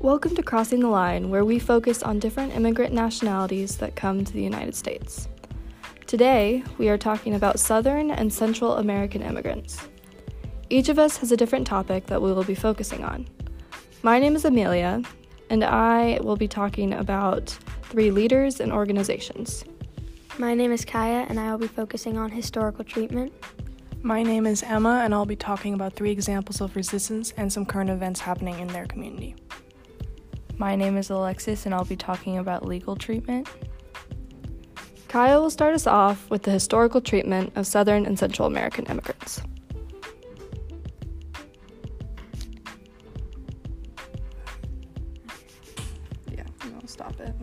Welcome to Crossing the Line, where we focus on different immigrant nationalities that come to the United States. Today, we are talking about Southern and Central American immigrants. Each of us has a different topic that we will be focusing on. My name is Amelia, and I will be talking about three leaders and organizations. My name is Kaya, and I will be focusing on historical treatment. My name is Emma, and I'll be talking about three examples of resistance and some current events happening in their community. My name is Alexis, and I'll be talking about legal treatment. Kaya will start us off with the historical treatment of Southern and Central American immigrants. Yeah, stop it.